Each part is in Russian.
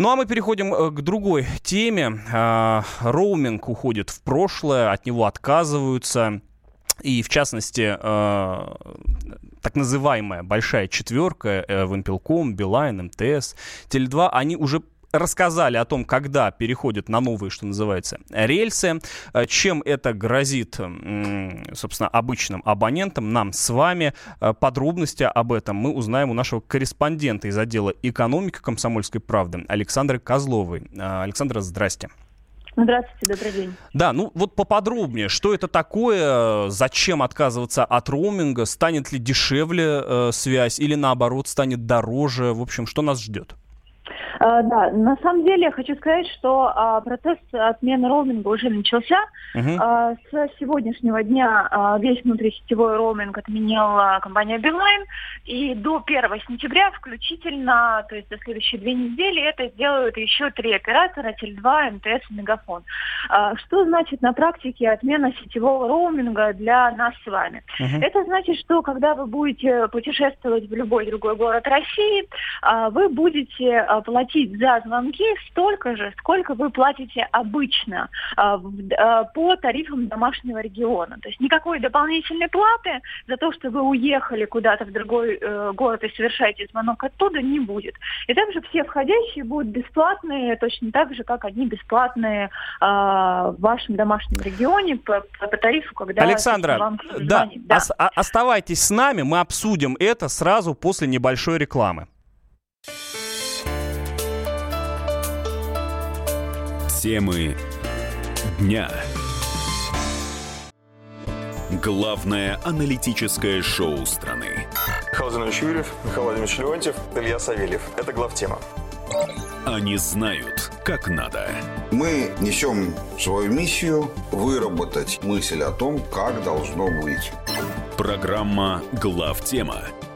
Ну а мы переходим э, к другой теме. А, роуминг уходит в прошлое, от него отказываются. И в частности, э, так называемая большая четверка, э, Вимпелком, Билайн, МТС, Теле2, они уже рассказали о том, когда переходят на новые, что называется, рельсы, э, чем это грозит, собственно, обычным абонентам, нам с вами. Э, подробности об этом мы узнаем у нашего корреспондента из отдела экономики «Комсомольской правды» Александры Козловой. Э, Александра, здрасте. Здравствуйте, добрый день. Да, ну вот поподробнее, что это такое, зачем отказываться от роуминга, станет ли дешевле э, связь или наоборот станет дороже, в общем, что нас ждет? Да, на самом деле я хочу сказать, что а, процесс отмены роуминга уже начался. А, с сегодняшнего дня а, весь внутрисетевой роуминг отменила компания Билайн. И до 1 сентября включительно, то есть до следующие две недели, это сделают еще три оператора, Теле2, МТС и Мегафон. А, что значит на практике отмена сетевого роуминга для нас с вами? Угу. Это значит, что когда вы будете путешествовать в любой другой город России, а, вы будете а, платить платить за звонки столько же, сколько вы платите обычно э, э, по тарифам домашнего региона. То есть никакой дополнительной платы за то, что вы уехали куда-то в другой э, город и совершаете звонок оттуда, не будет. И также все входящие будут бесплатные, точно так же, как они бесплатные э, в вашем домашнем регионе по, по, по тарифу, когда Александра, вам да, да. Ос- оставайтесь с нами, мы обсудим это сразу после небольшой рекламы. Темы дня. Главное аналитическое шоу страны. Михаил Владимирович Юрьев, Михаил Владимирович Леонтьев, Илья Савельев. Это главтема. Они знают, как надо. Мы несем свою миссию выработать мысль о том, как должно быть. Программа «Главтема»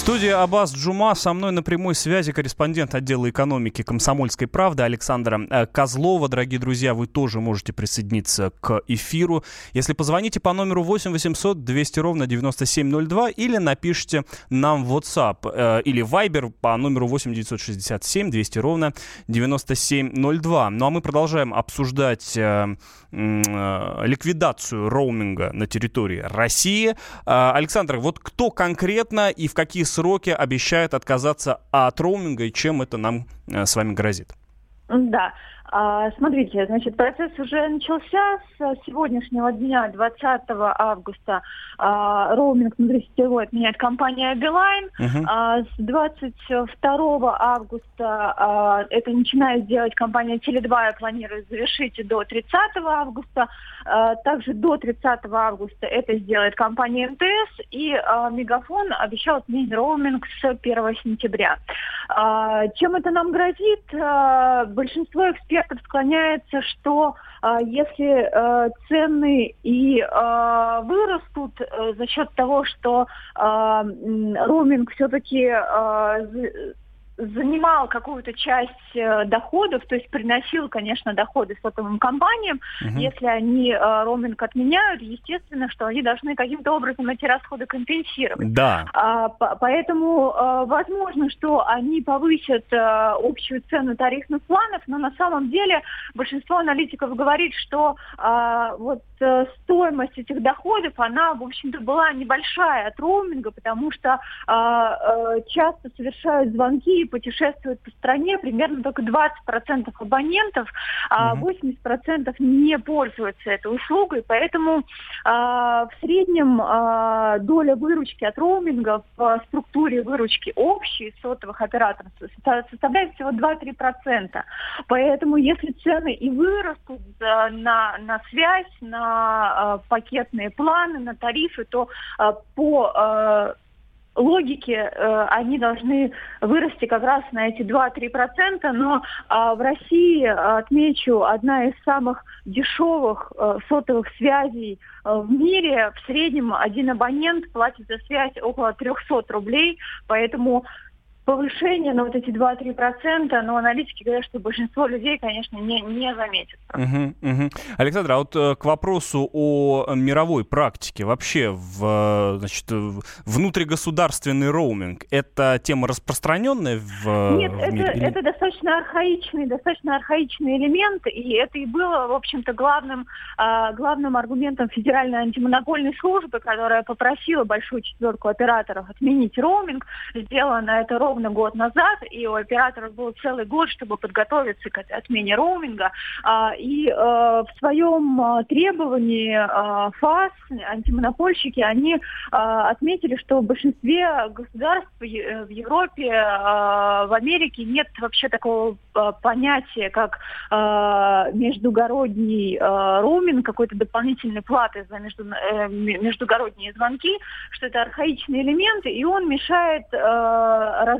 Студия Абаз Джума. Со мной на прямой связи корреспондент отдела экономики «Комсомольской правды» Александра э, Козлова. Дорогие друзья, вы тоже можете присоединиться к эфиру. Если позвоните по номеру 8 800 200 ровно 9702 или напишите нам в WhatsApp э, или Viber по номеру 8 967 200 ровно 9702. Ну а мы продолжаем обсуждать э, ликвидацию роуминга на территории России. Александр, вот кто конкретно и в какие сроки обещают отказаться от роуминга и чем это нам э, с вами грозит? Да. А, смотрите, значит, процесс уже начался с сегодняшнего дня, 20 августа. А, роуминг внутрисетевой отменяет компания Билайн. Uh-huh. С 22 августа а, это начинает делать компания Теле2 и планирует завершить до 30 августа. Также до 30 августа это сделает компания МТС. И Мегафон обещал отменить роуминг с 1 сентября. Чем это нам грозит? Большинство экспертов экспертов склоняется, что э, если э, цены и э, вырастут э, за счет того, что роуминг все-таки занимал какую-то часть э, доходов, то есть приносил, конечно, доходы сотовым компаниям. Угу. Если они э, роуминг отменяют, естественно, что они должны каким-то образом эти расходы компенсировать. Да. А, по поэтому э, возможно, что они повысят э, общую цену тарифных планов, но на самом деле большинство аналитиков говорит, что э, вот э, стоимость этих доходов, она, в общем-то, была небольшая от роуминга, потому что э, э, часто совершают звонки путешествуют по стране примерно только 20% абонентов, а 80% не пользуются этой услугой, поэтому а, в среднем а, доля выручки от роуминга в структуре выручки общей сотовых операторов составляет всего 2-3%. Поэтому если цены и вырастут на, на связь, на а, пакетные планы, на тарифы, то а, по а, логике э, они должны вырасти как раз на эти 2-3%, но э, в России, отмечу, одна из самых дешевых э, сотовых связей э, в мире. В среднем один абонент платит за связь около 300 рублей, поэтому повышение на вот эти 2-3%, но аналитики говорят, что большинство людей, конечно, не, не заметят. Угу, угу. Александр, а вот э, к вопросу о мировой практике. Вообще, в, значит, внутригосударственный роуминг, это тема распространенная в, Нет, в это, мире? Или... это достаточно архаичный, достаточно архаичный элемент, и это и было, в общем-то, главным, э, главным аргументом Федеральной антимонопольной службы, которая попросила большую четверку операторов отменить роуминг. Сделано это ровно ровно год назад, и у операторов был целый год, чтобы подготовиться к этой отмене роуминга. А, и э, в своем э, требовании э, ФАС, антимонопольщики, они отметили, что в большинстве государств в Европе, в Америке нет вообще такого понятия, как междугородний роуминг, какой-то дополнительной платы за между, междугородние звонки, что это архаичный элемент, и он мешает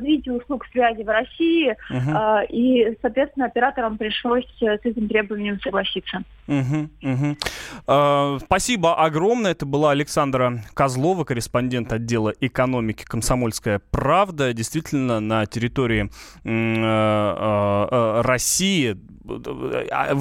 развитию услуг связи в России, угу. и, соответственно, операторам пришлось э, с этим требованием согласиться. Угу, угу. Э, спасибо огромное. Это была Александра Козлова, корреспондент отдела экономики «Комсомольская правда». Действительно, на территории э, э, э России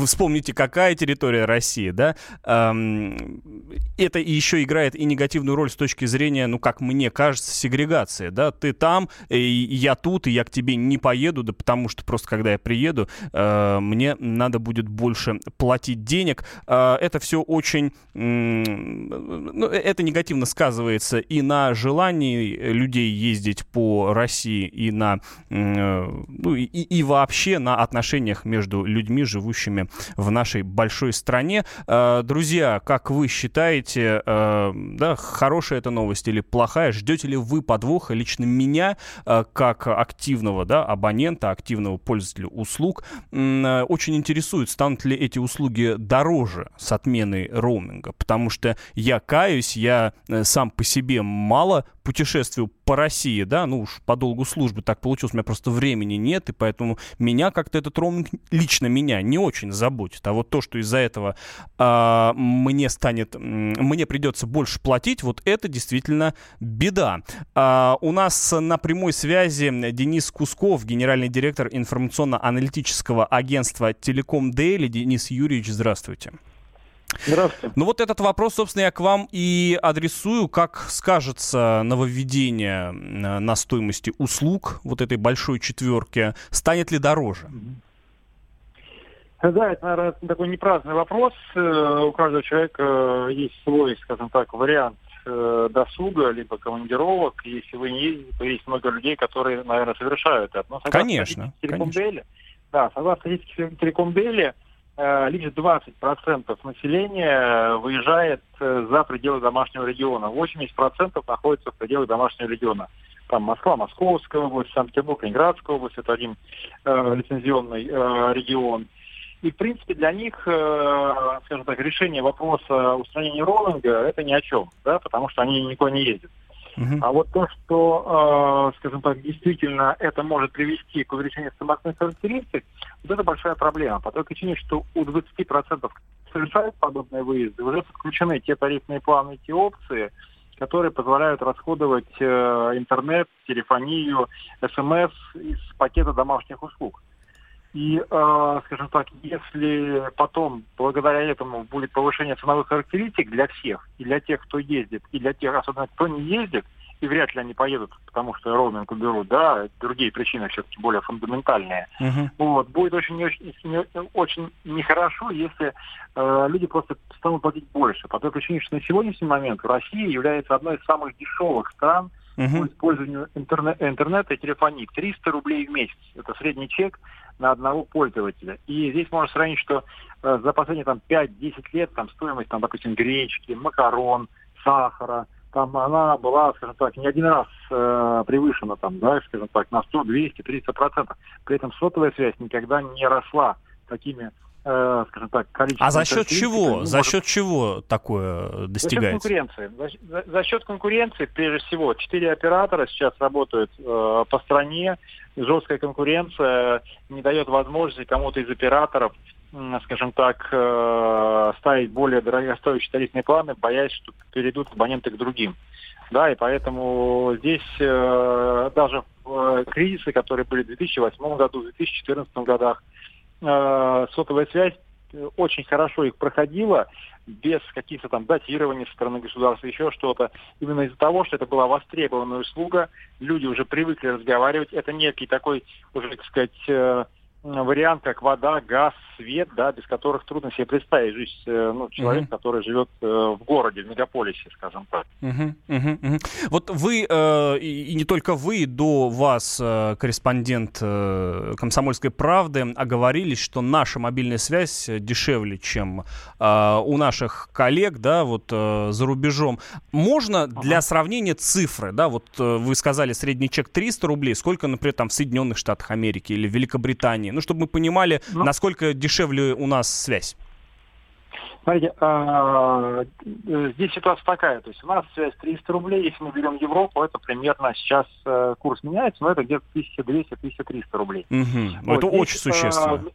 вспомните, какая территория России, да, это еще играет и негативную роль с точки зрения, ну, как мне кажется, сегрегации, да, ты там, и я тут, и я к тебе не поеду, да потому что просто когда я приеду, э, мне надо будет больше платить денег. Э, это все очень, ну, это негативно сказывается и на желании людей ездить по России, и на, э, ну, и, и вообще на отношениях между людьми, живущими в нашей большой стране. Э, друзья, как вы считаете, э, да, хорошая эта новость или плохая? Ждете ли вы подвоха? Лично меня, э, как активного да, абонента, активного пользователя услуг, очень интересует, станут ли эти услуги дороже с отменой роуминга. Потому что я каюсь, я сам по себе мало путешествую по России, да, ну уж по долгу службы так получилось, у меня просто времени нет, и поэтому меня как-то этот роуминг, лично меня, не очень заботит. А вот то, что из-за этого э, мне станет, мне придется больше платить, вот это действительно беда. А, у нас на прямой связи Денис Кусков, генеральный директор информационно-аналитического агентства Телеком Дейли. Денис Юрьевич, здравствуйте. Здравствуйте. Ну вот этот вопрос, собственно, я к вам и адресую. Как скажется нововведение э, на стоимости услуг вот этой большой четверки? Станет ли дороже? Да, это, наверное, такой непраздный вопрос. Э, у каждого человека э, есть свой, скажем так, вариант досуга, либо командировок. Если вы не ездите, то есть много людей, которые, наверное, совершают это. Но конечно. Телеком Дели, да, согласно статистике Телеком Дели, лишь 20% населения выезжает э, за пределы домашнего региона. 80% находится в пределах домашнего региона. Там Москва, Московская область, Санкт-Петербург, Ленинградская область, это один э, лицензионный э, регион. И, в принципе, для них, э, скажем так, решение вопроса устранения роуминга это ни о чем, да, потому что они никуда не ездят. Uh-huh. А вот то, что, э, скажем так, действительно это может привести к увеличению стандартных характеристик, вот это большая проблема. По той причине, что у 20% совершают подобные выезды, уже подключены те тарифные планы, те опции, которые позволяют расходовать э, интернет, телефонию, СМС из пакета домашних услуг. И, э, скажем так, если потом, благодаря этому, будет повышение ценовых характеристик для всех, и для тех, кто ездит, и для тех, особенно кто не ездит, и вряд ли они поедут, потому что роуминг уберут, да, другие причины все-таки более фундаментальные. Uh-huh. Вот, будет очень, не, очень нехорошо, если э, люди просто станут платить больше. По той причине, что на сегодняшний момент Россия является одной из самых дешевых стран uh-huh. по использованию интернет, интернета и телефонии. 300 рублей в месяц. Это средний чек на одного пользователя. И здесь можно сравнить, что э, за последние там, 5-10 лет там, стоимость, там, допустим, гречки, макарон, сахара, там она была, скажем так, не один раз э, превышена, там, да, скажем так, на 100, 200, 300 процентов. При этом сотовая связь никогда не росла такими э, скажем так, количеством... А за счет чего? За может... счет чего такое достигается? За счет конкуренции. За, за, за счет конкуренции, прежде всего. Четыре оператора сейчас работают э, по стране. Жесткая конкуренция не дает возможности кому-то из операторов скажем так, э, ставить более дорогостоящие тарифные планы, боясь, что перейдут абоненты к другим. Да, и поэтому здесь э, даже в кризисы, которые были в 2008 году, в 2014 годах. Э, сотовая связь очень хорошо их проходила, без каких-то там датирований со стороны государства, еще что-то. Именно из-за того, что это была востребованная услуга, люди уже привыкли разговаривать. Это некий такой, уже, так сказать, вариант, как вода, газ, свет, да, без которых трудно себе представить жизнь э, ну, человека, uh-huh. который живет э, в городе, в мегаполисе, скажем так. Uh-huh, uh-huh, uh-huh. Вот вы, э, и, не только вы, до вас, э, корреспондент э, «Комсомольской правды», оговорились, что наша мобильная связь дешевле, чем э, у наших коллег, да, вот э, за рубежом. Можно uh-huh. для сравнения цифры, да, вот э, вы сказали, средний чек 300 рублей, сколько, например, там в Соединенных Штатах Америки или в Великобритании, ну, чтобы мы понимали, ну, насколько дешевле у нас связь? Смотрите, а, здесь ситуация такая. То есть у нас связь 300 рублей. Если мы берем Европу, это примерно сейчас э, курс меняется, но это где-то 1200-1300 рублей. Угу. Вот это здесь, очень а, существенно.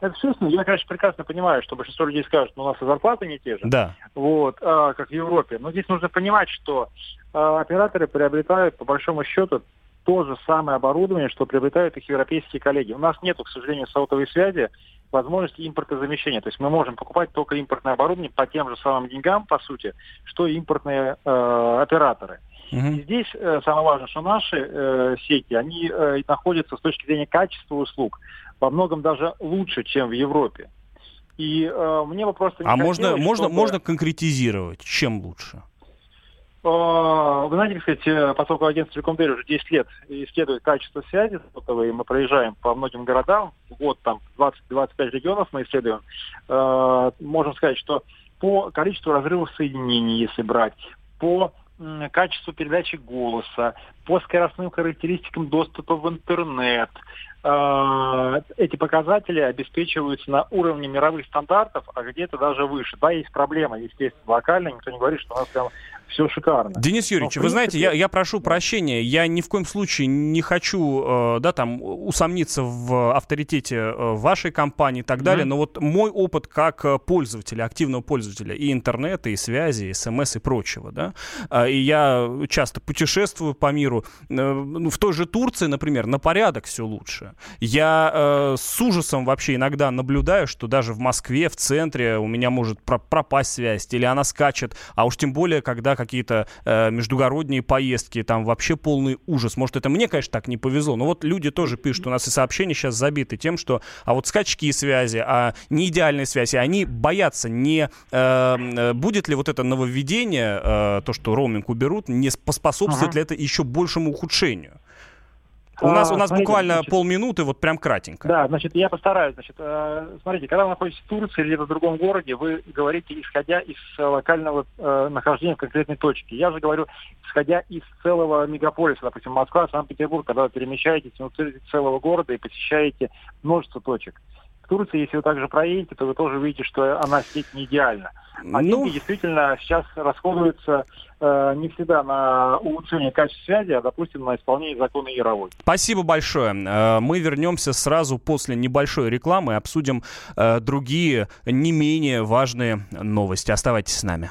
Это существенно. Я, конечно, прекрасно понимаю, что большинство людей скажут, ну, у нас и зарплаты не те же. Да. Вот, а, как в Европе. Но здесь нужно понимать, что а, операторы приобретают, по большому счету, то же самое оборудование, что приобретают их европейские коллеги. У нас нет, к сожалению, сотовой связи возможности импортозамещения. То есть мы можем покупать только импортное оборудование по тем же самым деньгам, по сути, что и импортные э, операторы. Uh-huh. И здесь э, самое важное, что наши э, сети, они э, находятся с точки зрения качества услуг во многом даже лучше, чем в Европе. И э, мне бы просто... А можно, можно, чтобы... можно конкретизировать, чем лучше? Э, вы знаете, как сказать, э, поскольку агентство Телекомдели уже 10 лет исследует качество связи сотовой, мы проезжаем по многим городам, вот там 20-25 регионов мы исследуем, э, можем сказать, что по количеству разрывов соединений, если брать, по качеству передачи голоса, по скоростным характеристикам доступа в интернет, эти показатели обеспечиваются на уровне мировых стандартов, а где-то даже выше. Да, есть проблема, естественно, локальная, никто не говорит, что у нас прям все шикарно. Денис Юрьевич, Но, вы знаете, я, я прошу прощения, я ни в коем случае не хочу, э, да, там, усомниться в авторитете э, вашей компании и так далее, mm-hmm. но вот мой опыт как э, пользователя, активного пользователя и интернета, и связи, и смс, и прочего, да, э, и я часто путешествую по миру, э, ну, в той же Турции, например, на порядок все лучше. Я э, с ужасом вообще иногда наблюдаю, что даже в Москве, в центре у меня может про пропасть связь, или она скачет, а уж тем более, когда какие-то э, междугородние поездки, там вообще полный ужас. Может, это мне, конечно, так не повезло, но вот люди тоже пишут, у нас и сообщения сейчас забиты тем, что а вот скачки связи, а не идеальные связи, они боятся, не э, э, будет ли вот это нововведение, э, то, что роуминг уберут, не поспособствует ага. ли это еще большему ухудшению? У нас, у нас смотрите, буквально значит, полминуты, вот прям кратенько. Да, значит, я постараюсь. Значит, э, смотрите, когда вы находитесь в Турции или в другом городе, вы говорите, исходя из локального э, нахождения в конкретной точке. Я же говорю, исходя из целого мегаполиса, допустим, Москва, Санкт-Петербург, когда вы перемещаетесь внутри целого города и посещаете множество точек. Турции, если вы также проедете, то вы тоже увидите, что она сеть не идеальна. А ну... деньги действительно сейчас расходуются э, не всегда на улучшение качества связи, а, допустим, на исполнение закона Яровой. Спасибо большое. Э, мы вернемся сразу после небольшой рекламы и обсудим э, другие не менее важные новости. Оставайтесь с нами.